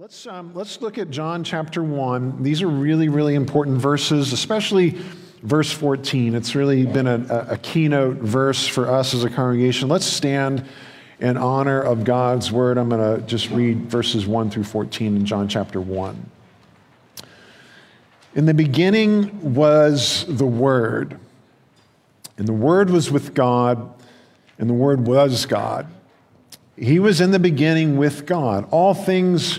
Let's, um, let's look at John chapter 1. These are really, really important verses, especially verse 14. It's really been a, a, keynote verse for us as a congregation. Let's stand in honor of God's word. I'm going to just read verses 1 through 14 in John chapter 1. In the beginning was the Word, and the Word was with God, and the Word was God. He was in the beginning with God. All things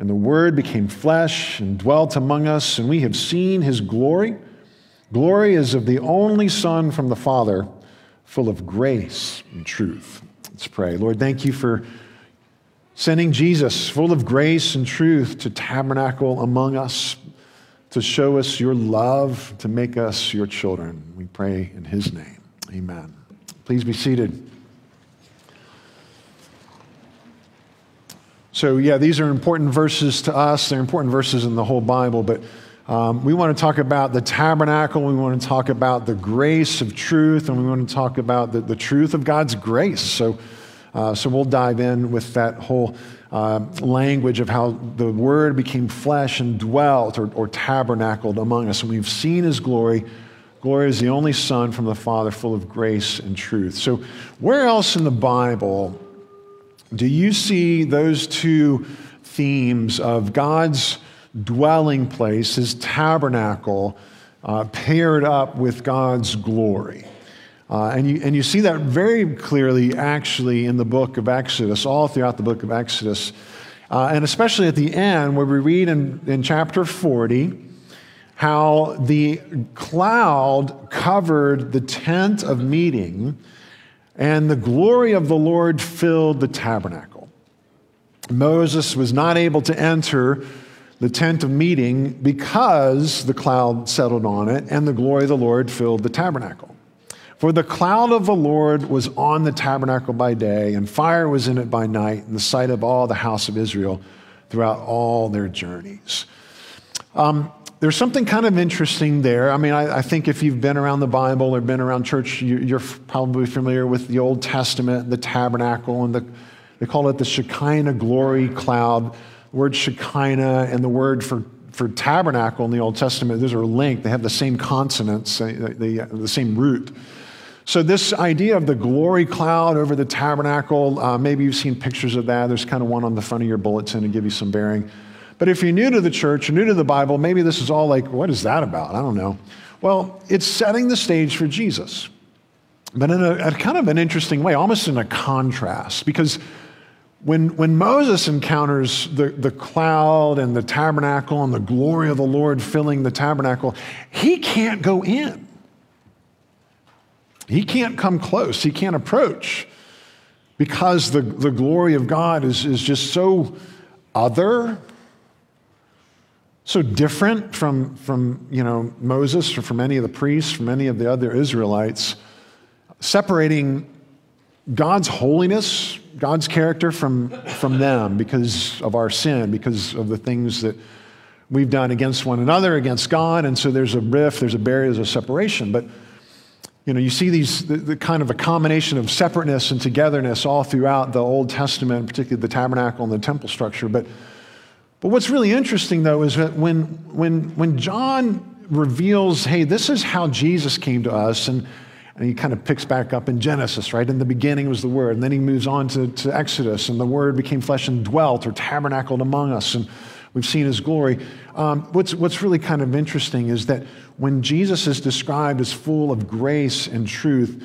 And the Word became flesh and dwelt among us, and we have seen his glory. Glory is of the only Son from the Father, full of grace and truth. Let's pray. Lord, thank you for sending Jesus, full of grace and truth, to tabernacle among us, to show us your love, to make us your children. We pray in his name. Amen. Please be seated. So, yeah, these are important verses to us. They're important verses in the whole Bible, but um, we want to talk about the tabernacle. We want to talk about the grace of truth, and we want to talk about the, the truth of God's grace. So, uh, so we'll dive in with that whole uh, language of how the Word became flesh and dwelt or, or tabernacled among us. And we've seen His glory. Glory is the only Son from the Father, full of grace and truth. So, where else in the Bible do you see those two themes of God's dwelling place, his tabernacle, uh, paired up with God's glory? Uh, and, you, and you see that very clearly, actually, in the book of Exodus, all throughout the book of Exodus. Uh, and especially at the end, where we read in, in chapter 40 how the cloud covered the tent of meeting and the glory of the Lord filled the tabernacle. Moses was not able to enter the tent of meeting because the cloud settled on it and the glory of the Lord filled the tabernacle. For the cloud of the Lord was on the tabernacle by day, and fire was in it by night, in the sight of all the house of Israel throughout all their journeys. Um, there's something kind of interesting there. I mean, I, I, think if you've been around the Bible or been around church, you, are probably familiar with the Old Testament, the tabernacle, and the, they call it the Shekinah glory cloud. The word Shekinah and the word for, for tabernacle in the Old Testament, those are linked. They have the same consonants, the, the same root. So, this idea of the glory cloud over the tabernacle, uh, maybe you've seen pictures of that. There's kind of one on the front of your bulletin to give you some bearing. But if you're new to the church, new to the Bible, maybe this is all like, what is that about? I don't know. Well, it's setting the stage for Jesus, but in a, a kind of an interesting way, almost in a contrast, because when, when Moses encounters the, the cloud and the tabernacle and the glory of the Lord filling the tabernacle, he can't go in. He can't come close. He can't approach because the, the glory of God is, is just so other so different from, from you know, Moses or from any of the priests, from any of the other Israelites, separating God's holiness, God's character from, from them because of our sin, because of the things that we've done against one another, against God. And so there's a rift, there's a barrier, there's a separation. But you know, you see these the, the, kind of a combination of separateness and togetherness all throughout the Old Testament, particularly the tabernacle and the temple structure. But but what's really interesting, though, is that when, when, when John reveals, hey, this is how Jesus came to us, and, And he kind of picks back up in Genesis, right? In the beginning was the Word. And then he moves on to, to Exodus, and the Word became flesh and dwelt or tabernacled among us. And we've seen his glory. Um, what's, what's really kind of interesting is that when Jesus is described as full of grace and truth,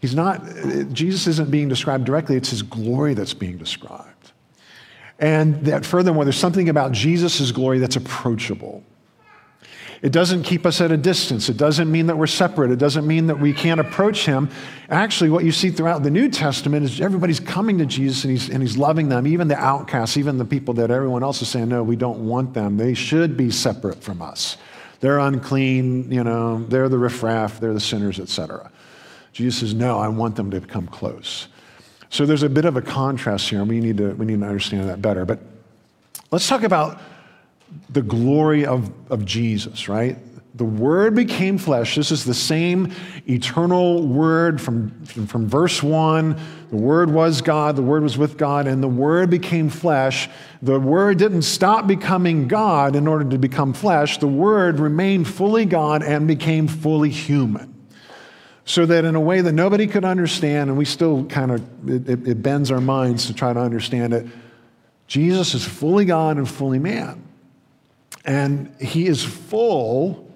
he's not, Jesus isn't being described directly, it's his glory that's being described. And that furthermore, there's something about Jesus' glory that's approachable. It doesn't keep us at a distance. It doesn't mean that we're separate. It doesn't mean that we can't approach him. Actually, what you see throughout the New Testament is everybody's coming to Jesus and he's, and he's loving them, even the outcasts, even the people that everyone else is saying, no, we don't want them. They should be separate from us. They're unclean, you know, they're the riffraff, they're the sinners, etc. Jesus says, no, I want them to come close. So there's a bit of a contrast here, and we need to, we need to understand that better. But let's talk about the glory of, of Jesus, right? The Word became flesh. This is the same eternal Word from, from, verse 1. The Word was God, the Word was with God, and the Word became flesh. The Word didn't stop becoming God in order to become flesh. The Word remained fully God and became fully human. So that in a way that nobody could understand, and we still kind of, it, it bends our minds to try to understand it, Jesus is fully God and fully man. And he is full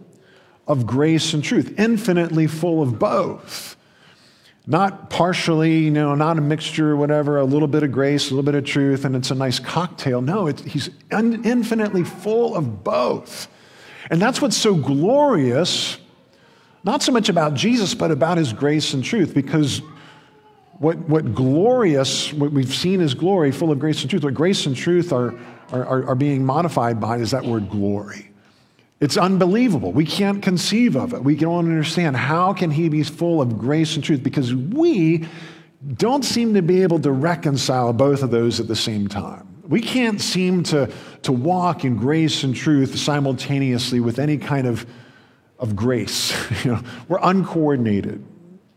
of grace and truth, infinitely full of both. Not partially, you know, not a mixture, whatever, a little bit of grace, a little bit of truth, and it's a nice cocktail. No, he's un- infinitely full of both. And that's what's so glorious, not so much about Jesus, but about his grace and truth, because what, what glorious, what we've seen as glory, full of grace and truth, what grace and truth are, are, are, being modified by is that word glory. It's unbelievable. We can't conceive of it. We don't understand how can he be full of grace and truth because we don't seem to be able to reconcile both of those at the same time. We can't seem to, to walk in grace and truth simultaneously with any kind of, of grace. you know, we're uncoordinated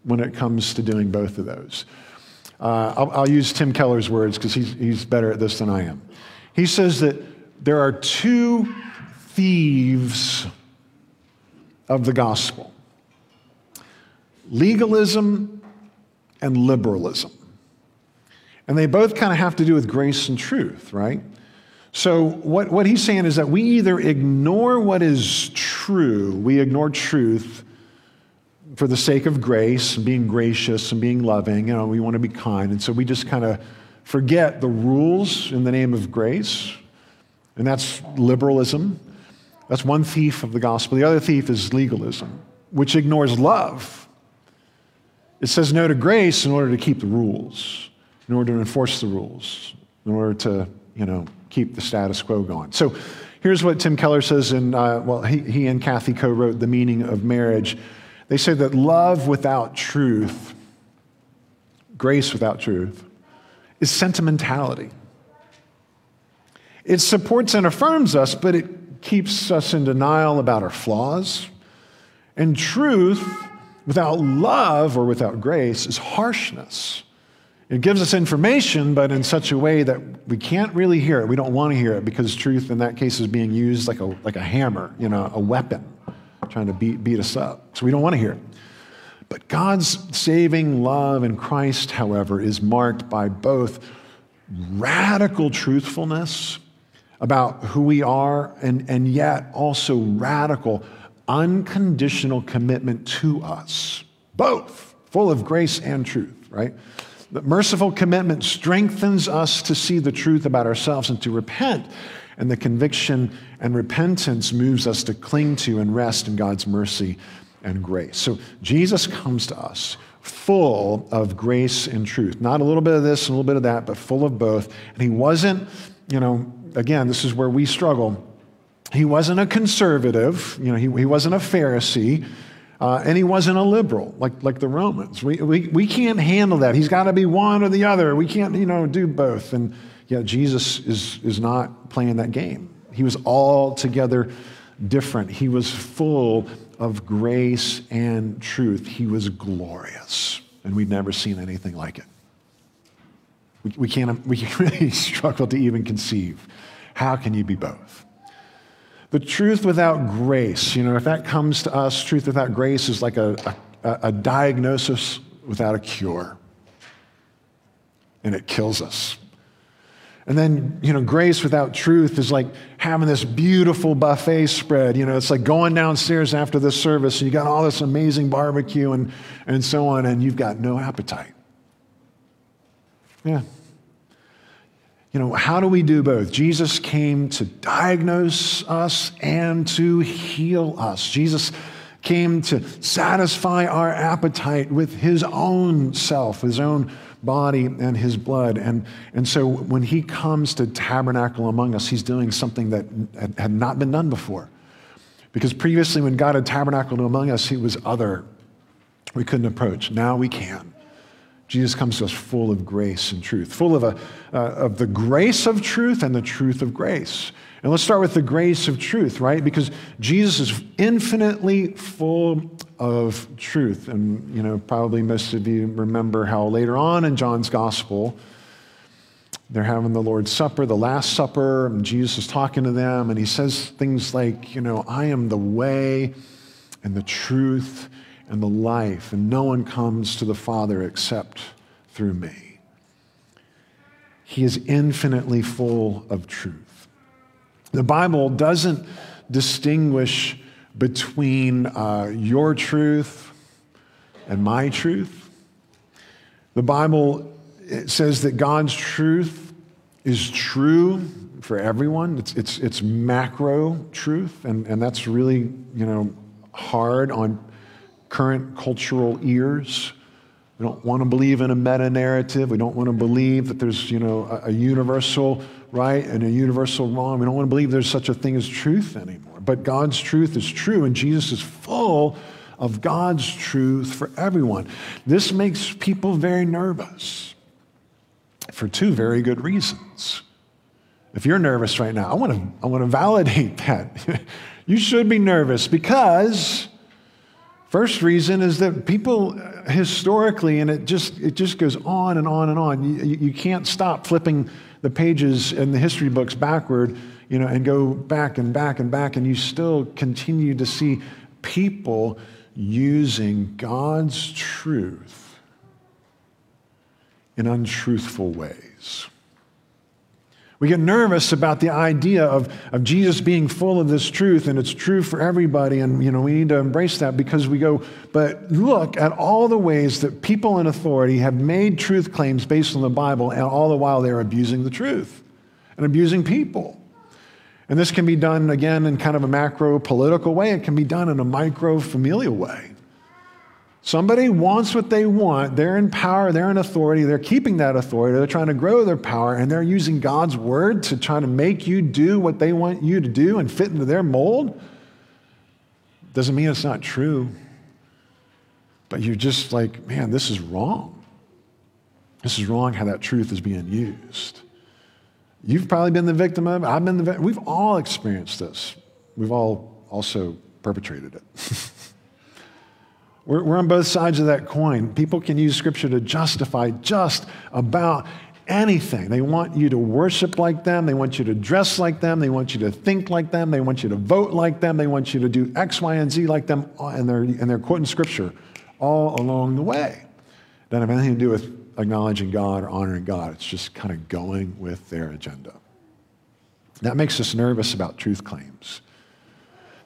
when it comes to doing both of those. Uh, I'll, I'll, use Tim Keller's words because he's, he's better at this than I am. He says that there are two thieves of the gospel legalism and liberalism. And they both kind of have to do with grace and truth, right? So, what, what he's saying is that we either ignore what is true, we ignore truth for the sake of grace and being gracious and being loving. You know, we want to be kind. And so we just kind of forget the rules in the name of grace, and that's liberalism. That's one thief of the gospel. The other thief is legalism, which ignores love. It says no to grace in order to keep the rules, in order to enforce the rules, in order to, you know, keep the status quo going. So here's what Tim Keller says in, uh, well, he, he and Kathy co wrote The Meaning of Marriage. They say that love without truth, grace without truth, is sentimentality. It supports and affirms us, but it keeps us in denial about our flaws. And truth, without love or without grace, is harshness. It gives us information, but in such a way that we can't really hear it. We don't want to hear it because truth, in that case, is being used like a, like a hammer, you know, a weapon, trying to beat, beat us up. So we don't want to hear it. But God's saving love in Christ, however, is marked by both radical truthfulness about who we are and, and yet also radical, unconditional commitment to us. Both, full of grace and truth, right? The merciful commitment strengthens us to see the truth about ourselves and to repent. And the conviction and repentance moves us to cling to and rest in God's mercy and grace. So Jesus comes to us full of grace and truth. Not a little bit of this and a little bit of that, but full of both. And he wasn't, you know, again, this is where we struggle. He wasn't a conservative, you know, he, he wasn't a Pharisee. Uh, and he wasn't a liberal like, like the Romans. We, we, we can't handle that. He's got to be one or the other. We can't, you know, do both. And yet Jesus is, is not playing that game. He was altogether different. He was full of grace and truth. He was glorious, and we'd never seen anything like it. We, we, can't, we really struggle to even conceive. How can you be both? The truth without grace, you know, if that comes to us, truth without grace is like a, a, a, diagnosis without a cure. And it kills us. And then, you know, grace without truth is like having this beautiful buffet spread. You know, it's like going downstairs after the service and you got all this amazing barbecue and, and so on, and you've got no appetite. Yeah. You know, how do we do both? Jesus came to diagnose us and to heal us. Jesus came to satisfy our appetite with his own self, his own body and his blood. And, and so when he comes to tabernacle among us, he's doing something that had not been done before. Because previously, when God had tabernacled among us, he was other. We couldn't approach. Now we can. Jesus comes to us full of grace and truth, full of, a, uh, of the grace of truth and the truth of grace. And let's start with the grace of truth, right? Because Jesus is infinitely full of truth. And, you know, probably most of you remember how later on in John's gospel, they're having the Lord's Supper, the Last Supper, and Jesus is talking to them, and he says things like, you know, I am the way and the truth and the life, and no one comes to the Father except through me. He is infinitely full of truth. The Bible doesn't distinguish between uh, your truth and my truth. The Bible says that God's truth is true for everyone. It's, it's, it's macro truth, and, and that's really, you know, hard on current cultural ears. We don't want to believe in a meta narrative. We don't want to believe that there's, you know, a, a universal right and a universal wrong. We don't want to believe there's such a thing as truth anymore. But God's truth is true, and Jesus is full of God's truth for everyone. This makes people very nervous for two very good reasons. If you're nervous right now, I want to, I want to validate that. you should be nervous because First reason is that people historically, and it just, it just goes on and on and on. You, you can't stop flipping the pages in the history books backward, you know, and go back and back and back, and you still continue to see people using God's truth in untruthful ways. We get nervous about the idea of, of Jesus being full of this truth, and it's true for everybody, and you know, we need to embrace that because we go, but look at all the ways that people in authority have made truth claims based on the Bible, and all the while they're abusing the truth and abusing people. And this can be done again in kind of a macro political way, it can be done in a micro familial way. Somebody wants what they want. They're in power, they're in authority, they're keeping that authority, they're trying to grow their power, and they're using God's word to try to make you do what they want you to do and fit into their mold. Doesn't mean it's not true. But you're just like, man, this is wrong. This is wrong how that truth is being used. You've probably been the victim of it. I've been the victim. We've all experienced this. We've all also perpetrated it. We're, we're on both sides of that coin. People can use scripture to justify just about anything. They want you to worship like them. They want you to dress like them. They want you to think like them. They want you to vote like them. They want you to do X, Y, and Z like them. Uh, and they're, and they're quoting scripture all along the way. It doesn't have anything to do with acknowledging God or honoring God. It's just kind of going with their agenda. That makes us nervous about truth claims.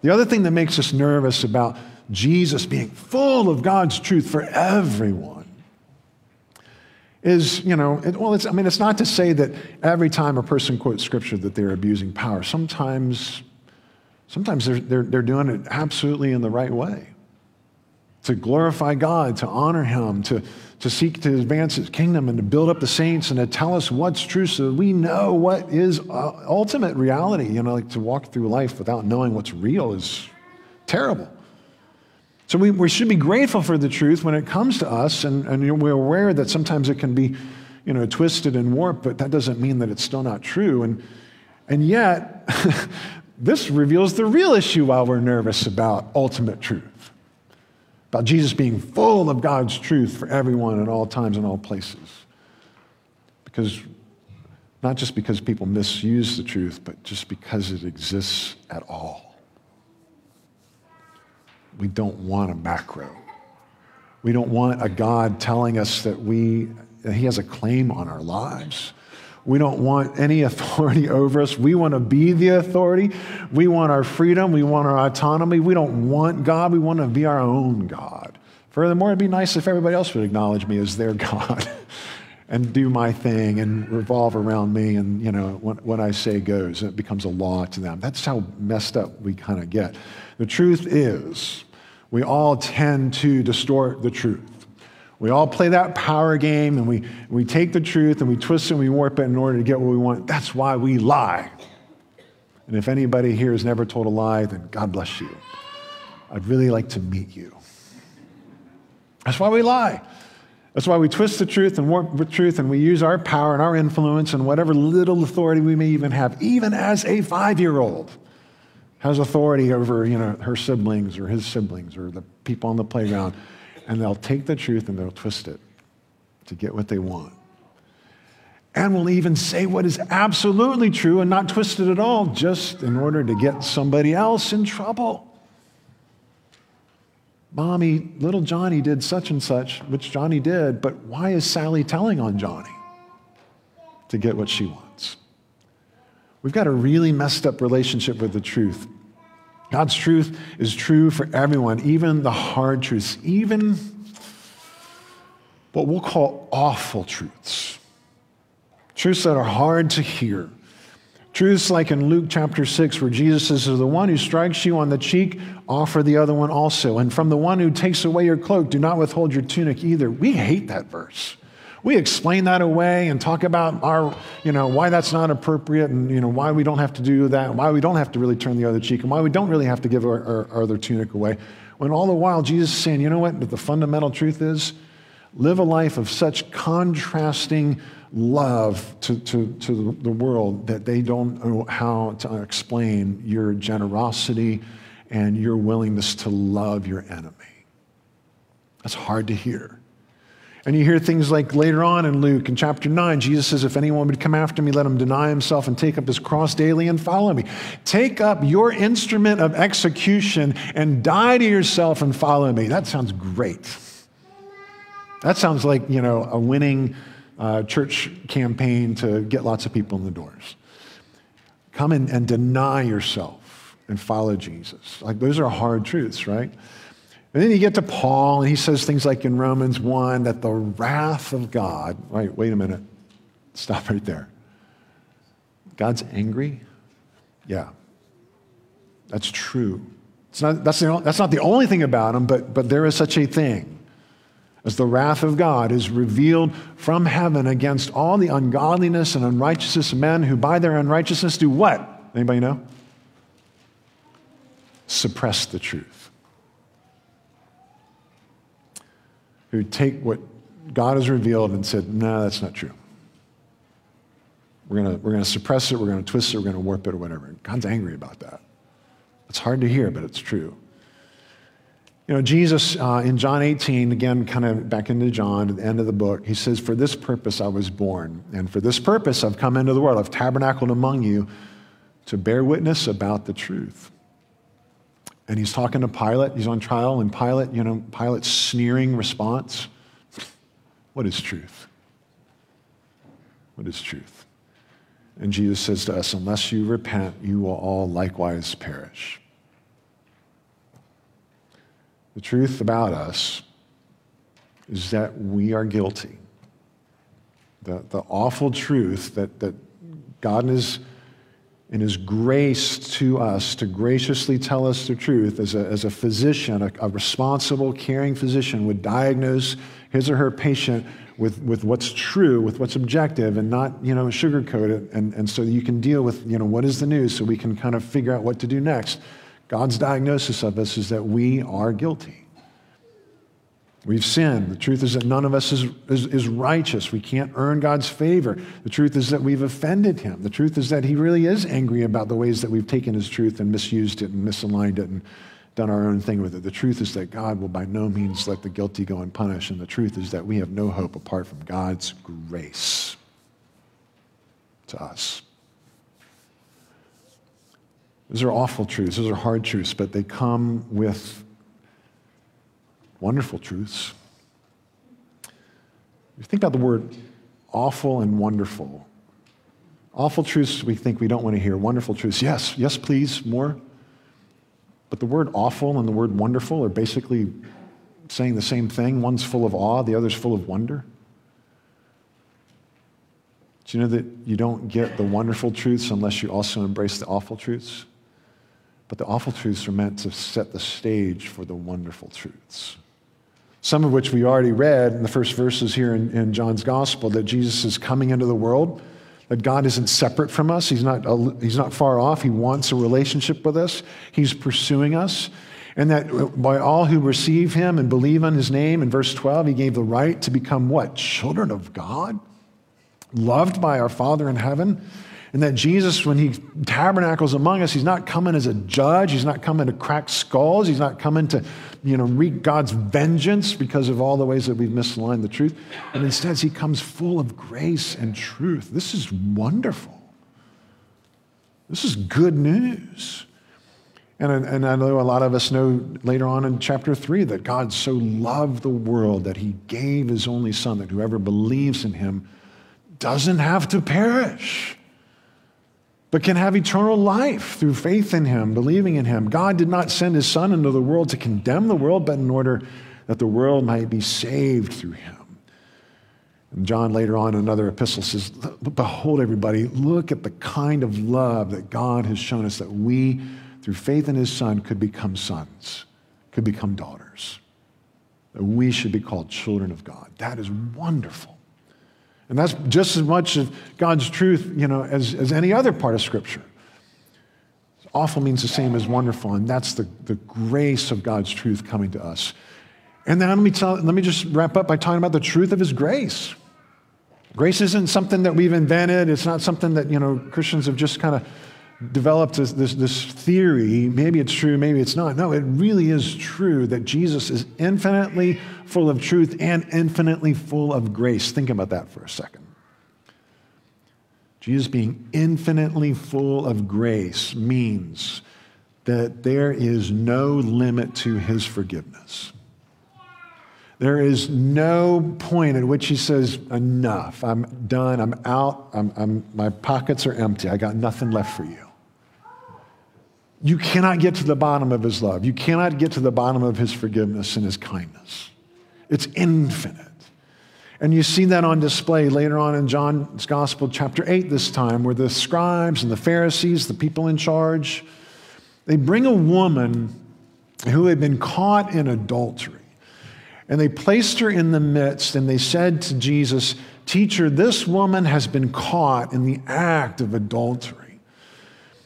The other thing that makes us nervous about Jesus being full of God's truth for everyone is, you know, it, well, it's, I mean, it's not to say that every time a person quotes scripture that they're abusing power. Sometimes, sometimes they're, they're, they're doing it absolutely in the right way to glorify God, to honor Him, to, to seek to advance His kingdom, and to build up the saints, and to tell us what's true so we know what is uh, ultimate reality. You know, like to walk through life without knowing what's real is terrible. So we, we should be grateful for the truth when it comes to us, and, and we're aware that sometimes it can be you know, twisted and warped, but that doesn't mean that it's still not true. And, and yet, this reveals the real issue while we're nervous about ultimate truth, about Jesus being full of God's truth for everyone at all times and all places. Because not just because people misuse the truth, but just because it exists at all. We don't want a macro. We don't want a God telling us that, we, that He has a claim on our lives. We don't want any authority over us. We want to be the authority. We want our freedom. We want our autonomy. We don't want God. We want to be our own God. Furthermore, it'd be nice if everybody else would acknowledge me as their God and do my thing and revolve around me. And, you know, what, what I say goes. and It becomes a law to them. That's how messed up we kind of get. The truth is, we all tend to distort the truth. We all play that power game and we, we take the truth and we twist it and we warp it in order to get what we want. That's why we lie. And if anybody here has never told a lie, then God bless you. I'd really like to meet you. That's why we lie. That's why we twist the truth and warp the truth and we use our power and our influence and whatever little authority we may even have, even as a five year old has authority over you know, her siblings or his siblings or the people on the playground and they'll take the truth and they'll twist it to get what they want. And will even say what is absolutely true and not twist it at all just in order to get somebody else in trouble. Mommy, little Johnny did such and such, which Johnny did, but why is Sally telling on Johnny? To get what she wants. We've got a really messed up relationship with the truth. God's truth is true for everyone, even the hard truths, even what we'll call awful truths. Truths that are hard to hear. Truths like in Luke chapter 6, where Jesus says, The one who strikes you on the cheek, offer the other one also. And from the one who takes away your cloak, do not withhold your tunic either. We hate that verse we explain that away and talk about our, you know, why that's not appropriate and, you know, why we don't have to do that, why we don't have to really turn the other cheek, and why we don't really have to give our, our, our other tunic away. When all the while Jesus is saying, you know what, the fundamental truth is live a life of such contrasting love to, to, to the world that they don't know how to explain your generosity and your willingness to love your enemy. That's hard to hear. And you hear things like later on in Luke in chapter 9, Jesus says, If anyone would come after me, let him deny himself and take up his cross daily and follow me. Take up your instrument of execution and die to yourself and follow me. That sounds great. That sounds like, you know, a winning uh, church campaign to get lots of people in the doors. Come in and deny yourself and follow Jesus. Like, those are hard truths, right? And then you get to Paul, and he says things like in Romans 1 that the wrath of God, right, wait a minute, stop right there. God's angry? Yeah, that's true. It's not, that's, the, that's not the only thing about him, but, but there is such a thing as the wrath of God is revealed from heaven against all the ungodliness and unrighteousness of men who by their unrighteousness do what? Anybody know? Suppress the truth. who take what God has revealed and said, no, that's not true. We're going we're gonna suppress it, we're going to twist it, we're going to warp it, or whatever. God's angry about that. It's hard to hear, but it's true. You know, Jesus uh, in John 18, again, kind of back into John, at the end of the book, he says, For this purpose I was born, and for this purpose I've come into the world. I've tabernacled among you to bear witness about the truth. And he's talking to Pilate. He's on trial, and Pilate, you know, Pilate's sneering response What is truth? What is truth? And Jesus says to us, Unless you repent, you will all likewise perish. The truth about us is that we are guilty. The, the awful truth that, that God is in his grace to us to graciously tell us the truth as a, as a physician, a, a, responsible, caring physician would diagnose his or her patient with, with what's true, with what's objective, and not, you know, sugarcoat it. And, and so you can deal with, you know, what is the news so we can kind of figure out what to do next. God's diagnosis of us is that we are guilty. We've sinned. The truth is that none of us is, is, is, righteous. We can't earn God's favor. The truth is that we've offended him. The truth is that he really is angry about the ways that we've taken his truth and misused it and misaligned it and done our own thing with it. The truth is that God will by no means let the guilty go unpunished. And the truth is that we have no hope apart from God's grace to us. Those are awful truths. Those are hard truths, but they come with wonderful truths. You think about the word awful and wonderful. Awful truths we think we don't want to hear. Wonderful truths, yes, yes, please, more. But the word awful and the word wonderful are basically saying the same thing. One's full of awe, the other's full of wonder. Do you know that you don't get the wonderful truths unless you also embrace the awful truths? But the awful truths are meant to set the stage for the wonderful truths. Some of which we already read in the first verses here in, in John's gospel that Jesus is coming into the world, that God isn't separate from us, he's not, he's not far off. He wants a relationship with us, He's pursuing us. And that by all who receive him and believe on his name, in verse 12, he gave the right to become what? Children of God? Loved by our Father in heaven? And that Jesus, when he tabernacles among us, he's not coming as a judge. He's not coming to crack skulls. He's not coming to, you know, wreak God's vengeance because of all the ways that we've misaligned the truth. And instead, he comes full of grace and truth. This is wonderful. This is good news. And, and I know a lot of us know later on in chapter 3 that God so loved the world that he gave his only son, that whoever believes in him doesn't have to perish but can have eternal life through faith in him, believing in him. God did not send his son into the world to condemn the world, but in order that the world might be saved through him. And John later on in another epistle says, Behold, everybody, look at the kind of love that God has shown us that we, through faith in his son, could become sons, could become daughters. That we should be called children of God. That is wonderful. And that's just as much of God's truth, you know, as, as any other part of Scripture. Awful means the same as wonderful, and that's the, the grace of God's truth coming to us. And then let me, tell, let me just wrap up by talking about the truth of His grace. Grace isn't something that we've invented. It's not something that, you know, Christians have just kind of developed this, this, this, theory. Maybe it's true, maybe it's not. No, it really is true that Jesus is infinitely full of truth and infinitely full of grace. Think about that for a second. Jesus being infinitely full of grace means that there is no limit to his forgiveness. There is no point at which he says, Enough, I'm done, I'm out, I'm, I'm, my pockets are empty, I got nothing left for you. You cannot get to the bottom of his love. You cannot get to the bottom of his forgiveness and his kindness. It's infinite. And you see that on display later on in John's Gospel, chapter 8, this time, where the scribes and the Pharisees, the people in charge, they bring a woman who had been caught in adultery. And they placed her in the midst, and they said to Jesus, Teacher, this woman has been caught in the act of adultery.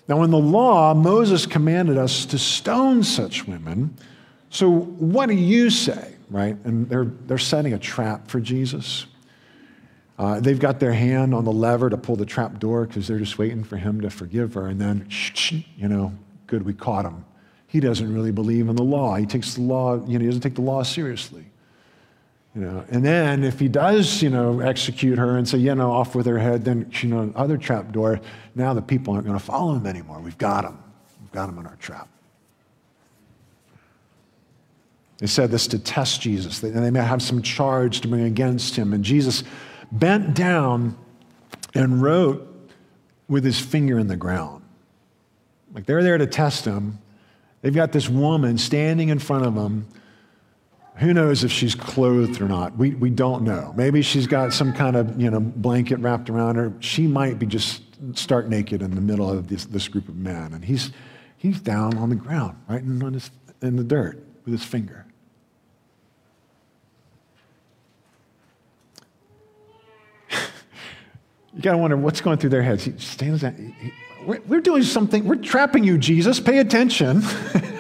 Now, in the law, Moses commanded us to stone such women. So, what do you say, right? And they're, they're setting a trap for Jesus. Uh, they've got their hand on the lever to pull the trap door because they're just waiting for him to forgive her. And then, you know, good, we caught him. He doesn't really believe in the law. He takes the law, you know, he doesn't take the law seriously. You know, and then if he does, you know, execute her and say, you know, off with her head, then, you know, other trap door, now the people aren't going to follow him anymore. We've got him. We've got him in our trap. They said this to test Jesus, and they may have some charge to bring against him. And Jesus bent down and wrote with his finger in the ground. Like they're there to test him. They've got this woman standing in front of them who knows if she's clothed or not? We, we don't know. Maybe she's got some kind of you know, blanket wrapped around her. She might be just stark naked in the middle of this, this group of men. And he's, he's down on the ground, right in, on his, in the dirt with his finger. you got to wonder what's going through their heads. He stands. He, we're, we're doing something. We're trapping you, Jesus. Pay attention.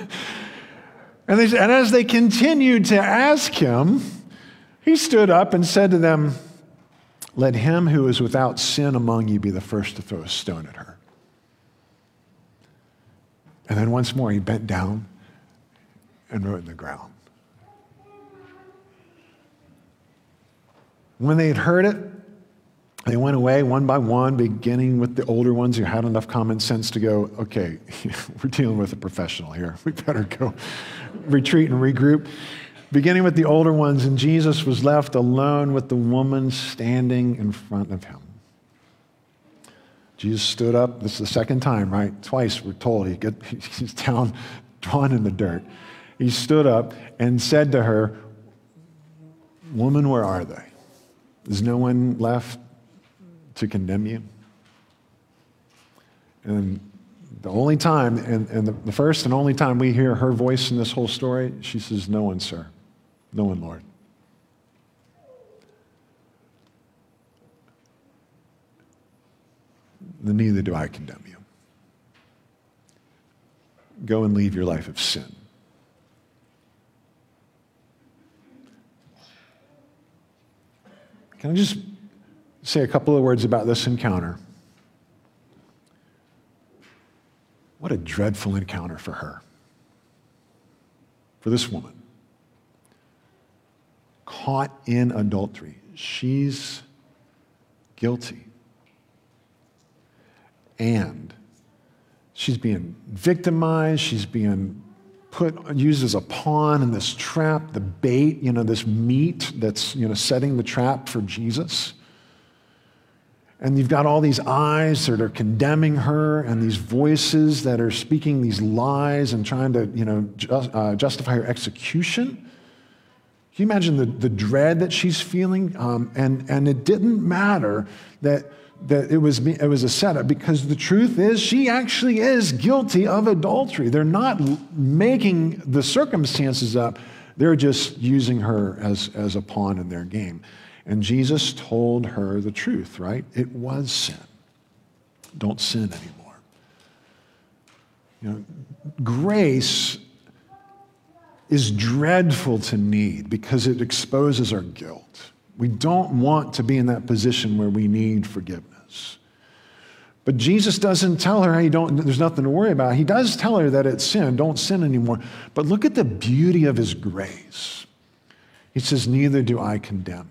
And, they, and as they continued to ask him, he stood up and said to them, Let him who is without sin among you be the first to throw a stone at her. And then once more he bent down and wrote in the ground. When they had heard it, they went away one by one, beginning with the older ones who had enough common sense to go, okay, we're dealing with a professional here. We better go retreat and regroup. beginning with the older ones, and Jesus was left alone with the woman standing in front of him. Jesus stood up. This is the second time, right? Twice we're told he get, he's down, drawn in the dirt. He stood up and said to her, Woman, where are they? Is no one left to condemn you? And the only time, and, and the, the first and only time we hear her voice in this whole story, she says, No one, sir. No one, Lord. Then neither do I condemn you. Go and leave your life of sin. Can I just say a couple of words about this encounter? What a dreadful encounter for her, for this woman. Caught in adultery. She's guilty. And she's being victimized, she's being put used as a pawn in this trap, the bait, you know, this meat that's, you know, setting the trap for Jesus. And you've got all these eyes that are condemning her and these voices that are speaking these lies and trying to, you know, uh, justify her execution. Can you imagine the, the dread that she's feeling? Um, and, and it didn't matter that, that it, was, it was a setup because the truth is she actually is guilty of adultery. They're not making the circumstances up, they're just using her as, as a pawn in their game. And Jesus told her the truth, right? It was sin. Don't sin anymore. You know, grace is dreadful to need because it exposes our guilt. We don't want to be in that position where we need forgiveness. But Jesus doesn't tell her, hey, don't, there's nothing to worry about. He does tell her that it's sin, don't sin anymore. But look at the beauty of his grace. He says, Neither do I condemn.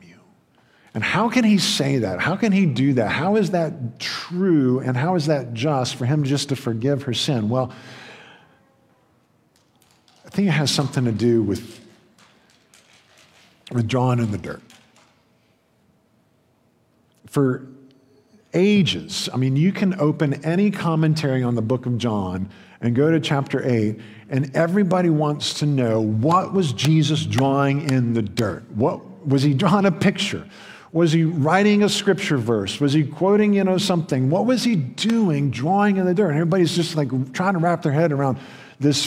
And how can he say that? How can he do that? How is that true and how is that just for him just to forgive her sin? Well, I think it has something to do with, with drawing in the dirt. For ages, I mean, you can open any commentary on the book of John and go to chapter 8, and everybody wants to know what was Jesus drawing in the dirt? What was he drawing a picture? Was he writing a scripture verse? Was he quoting, you know, something? What was he doing drawing in the dirt? And everybody's just like trying to wrap their head around this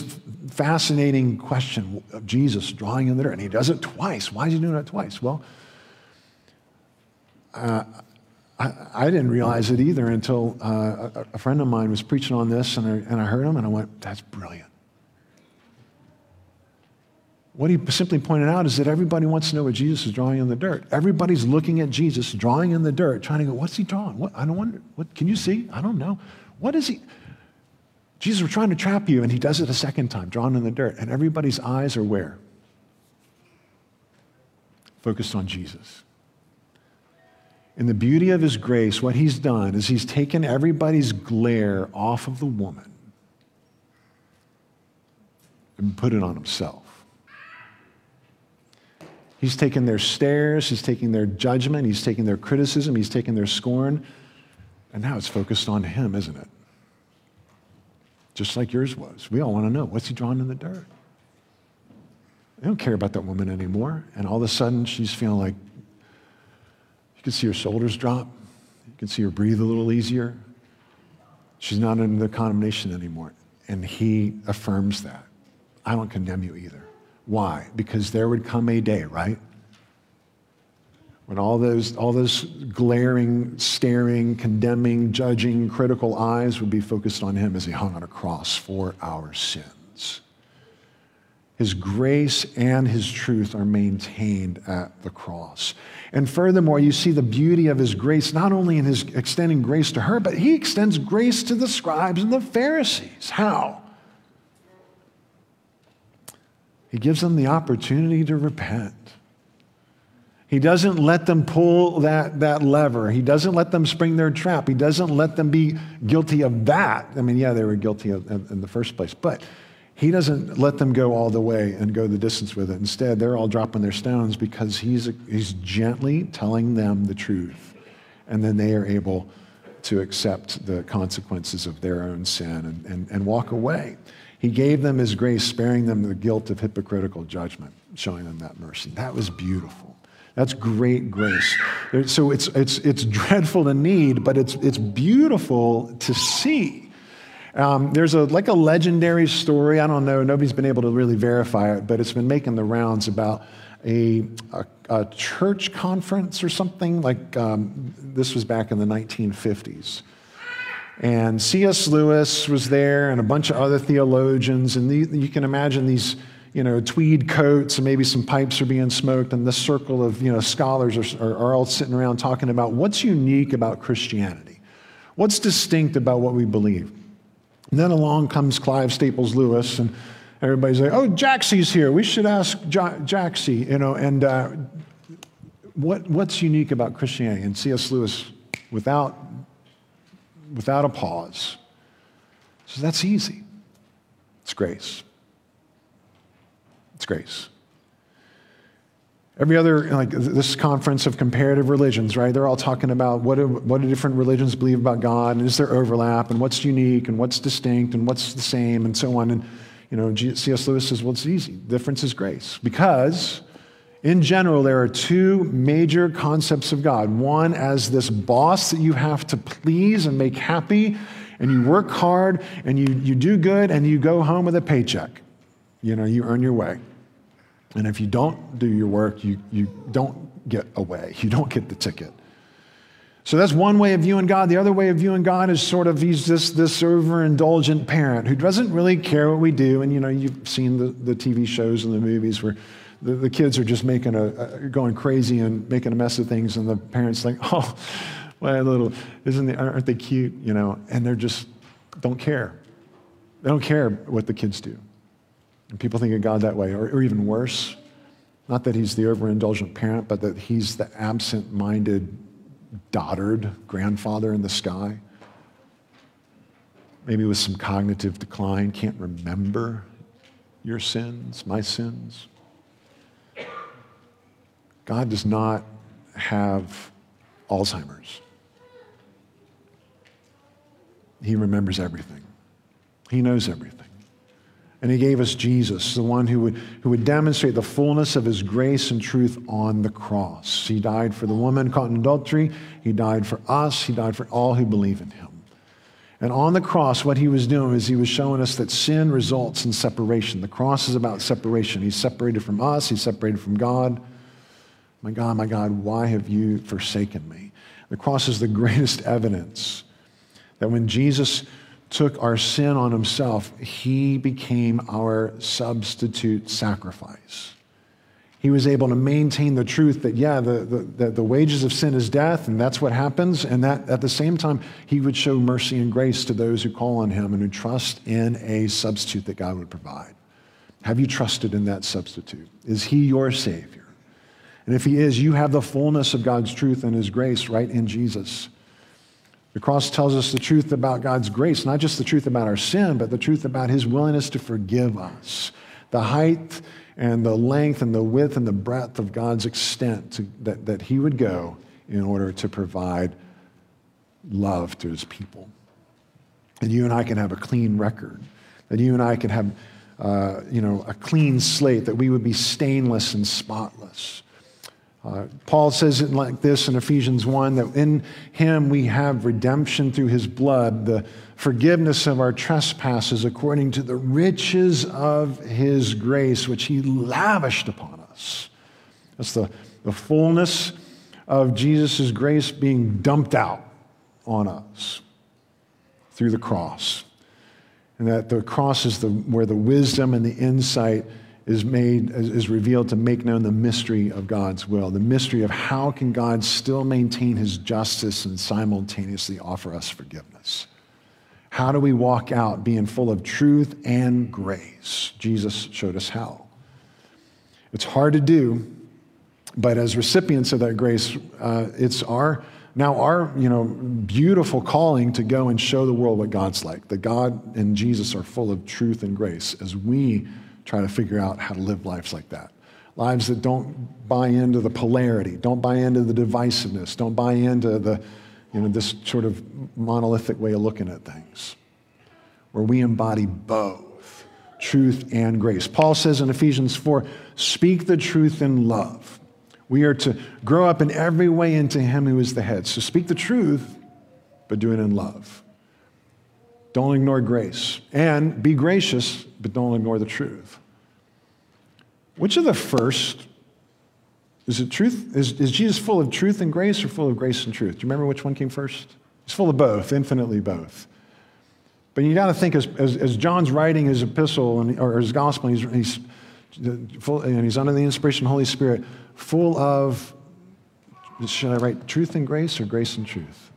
fascinating question of Jesus drawing in the dirt. And he does it twice. Why is he doing it twice? Well, uh, I, I, didn't realize it either until uh, a, a, friend of mine was preaching on this, and I, and I heard him, and I went, that's brilliant. What he simply pointed out is that everybody wants to know what Jesus is drawing in the dirt. Everybody's looking at Jesus drawing in the dirt, trying to go, what's he drawing? What? I don't wonder. What, can you see? I don't know. What is he? Jesus, we're trying to trap you, and he does it a second time, drawn in the dirt. And everybody's eyes are where? Focused on Jesus. In the beauty of his grace, what he's done is he's taken everybody's glare off of the woman and put it on himself. He's taken their stares, he's taking their judgment, he's taking their criticism, he's taken their scorn, and now it's focused on him, isn't it? Just like yours was. We all want to know what's he drawn in the dirt? They don't care about that woman anymore. And all of a sudden, she's feeling like you can see her shoulders drop, you can see her breathe a little easier. She's not under the condemnation anymore. And he affirms that. I don't condemn you either. Why? Because there would come a day, right? When all those, all those glaring, staring, condemning, judging, critical eyes would be focused on him as he hung on a cross for our sins. His grace and his truth are maintained at the cross. And furthermore, you see the beauty of his grace, not only in his extending grace to her, but he extends grace to the scribes and the Pharisees. How? He gives them the opportunity to repent. He doesn't let them pull that, that lever. He doesn't let them spring their trap. He doesn't let them be guilty of that. I mean, yeah, they were guilty of, in the first place, but he doesn't let them go all the way and go the distance with it. Instead, they're all dropping their stones because he's, he's gently telling them the truth. And then they are able to accept the consequences of their own sin and, and, and walk away. He gave them his grace, sparing them the guilt of hypocritical judgment, showing them that mercy. That was beautiful. That's great grace. So it's, it's, it's dreadful to need, but it's, it's beautiful to see. Um, there's a, like a legendary story. I don't know. Nobody's been able to really verify it, but it's been making the rounds about a, a, a church conference or something. Like um, this was back in the 1950s. And C.S. Lewis was there and a bunch of other theologians. And the, you can imagine these you know, tweed coats and maybe some pipes are being smoked, and this circle of you know, scholars are, are, are all sitting around talking about what's unique about Christianity, what's distinct about what we believe. And then along comes Clive Staples Lewis, and everybody's like, "Oh, Jacksie's here. We should ask ja- Jacksie." You know, and uh, what what's unique about Christianity? And C.S. Lewis, without without a pause, says that's easy. It's grace. It's grace. Every other, like this conference of comparative religions, right? They're all talking about what do, what do different religions believe about God, and is there overlap, and what's unique, and what's distinct, and what's the same, and so on. And, you know, C.S. Lewis says, well, it's easy. Difference is grace. Because, in general, there are two major concepts of God. One as this boss that you have to please and make happy, and you work hard, and you, you do good, and you go home with a paycheck. You know, you earn your way. And if you don't do your work, you, you don't get away. You don't get the ticket. So that's one way of viewing God. The other way of viewing God is sort of he's this, this overindulgent parent who doesn't really care what we do. And you know, you've seen the, the TV shows and the movies where the, the kids are just making a, a, going crazy and making a mess of things, and the parents think, oh, my little, isn't they, aren't they cute? You know, and they're just don't care. They don't care what the kids do. And people think of God that way, or, or even worse. Not that he's the overindulgent parent, but that he's the absent minded, dotard grandfather in the sky. Maybe with some cognitive decline, can't remember your sins, my sins. God does not have Alzheimer's. He remembers everything, He knows everything. And he gave us Jesus, the one who would, who would demonstrate the fullness of his grace and truth on the cross. He died for the woman caught in adultery. He died for us. He died for all who believe in him. And on the cross, what he was doing is he was showing us that sin results in separation. The cross is about separation. He's separated from us, he's separated from God. My God, my God, why have you forsaken me? The cross is the greatest evidence that when Jesus took our sin on himself, he became our substitute sacrifice. He was able to maintain the truth that, yeah, the, the, the, wages of sin is death, and that's what happens. And that at the same time, he would show mercy and grace to those who call on him and who trust in a substitute that God would provide. Have you trusted in that substitute? Is he your Savior? And if he is, you have the fullness of God's truth and his grace right in Jesus. The cross tells us the truth about God's grace, not just the truth about our sin, but the truth about his willingness to forgive us. The height and the length and the width and the breadth of God's extent to, that, that he would go in order to provide love to his people. And you and I can have a clean record, that you and I can have uh, you know, a clean slate, that we would be stainless and spotless. Uh, Paul says it like this in Ephesians 1 that in him we have redemption through his blood, the forgiveness of our trespasses according to the riches of his grace, which he lavished upon us. That's the, the fullness of Jesus' grace being dumped out on us through the cross. And that the cross is the, where the wisdom and the insight is made is revealed to make known the mystery of God's will, the mystery of how can God still maintain his justice and simultaneously offer us forgiveness. How do we walk out being full of truth and grace? Jesus showed us how. It's hard to do, but as recipients of that grace, uh, it's our now our you know beautiful calling to go and show the world what god's like that god and jesus are full of truth and grace as we try to figure out how to live lives like that lives that don't buy into the polarity don't buy into the divisiveness don't buy into the you know this sort of monolithic way of looking at things where we embody both truth and grace paul says in ephesians 4 speak the truth in love we are to grow up in every way into Him who is the head. So speak the truth, but do it in love. Don't ignore grace. And be gracious, but don't ignore the truth. Which of the first is it truth? Is, is Jesus full of truth and grace or full of grace and truth? Do you remember which one came first? He's full of both, infinitely both. But you got to think as, as, as, John's writing his epistle and, or his gospel, he's, he's, full, and he's under the inspiration of the Holy Spirit full of, should I write truth and grace or grace and truth?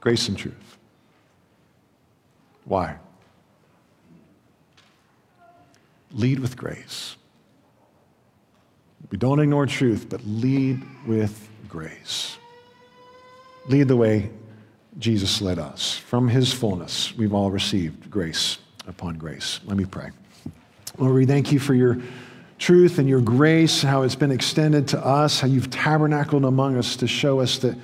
Grace and truth. Why? Lead with grace. We don't ignore truth, but lead with grace. Lead the way Jesus led us. From his fullness, we've all received grace upon grace. Let me pray. Lord, we thank you for your truth and your grace, how it's been extended to us, how you've tabernacled among us to show us that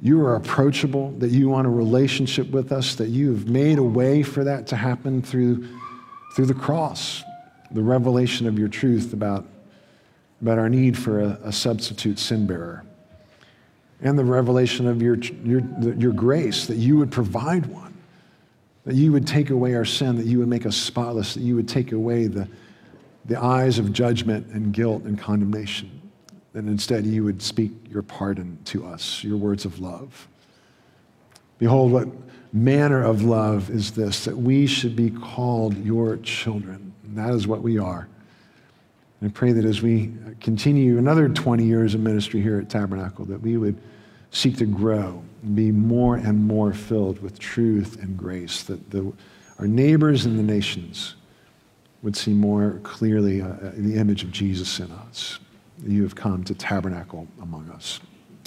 you are approachable, that you want a relationship with us, that you have made a way for that to happen through, through the cross, the revelation of your truth about, about our need for a, a substitute sin bearer, and the revelation of your, your, your grace, that you would provide one, that you would take away our sin, that you would make us spotless, that you would take away the the eyes of judgment and guilt and condemnation. And instead, you would speak your pardon to us, your words of love. Behold, what manner of love is this, that we should be called your children. And that is what we are. And I pray that as we continue another 20 years of ministry here at Tabernacle, that we would seek to grow and be more and more filled with truth and grace, that the, our neighbors and the nations would see more clearly uh, uh, the image of Jesus in us. You have come to tabernacle among us.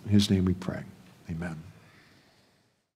In his name we pray. Amen.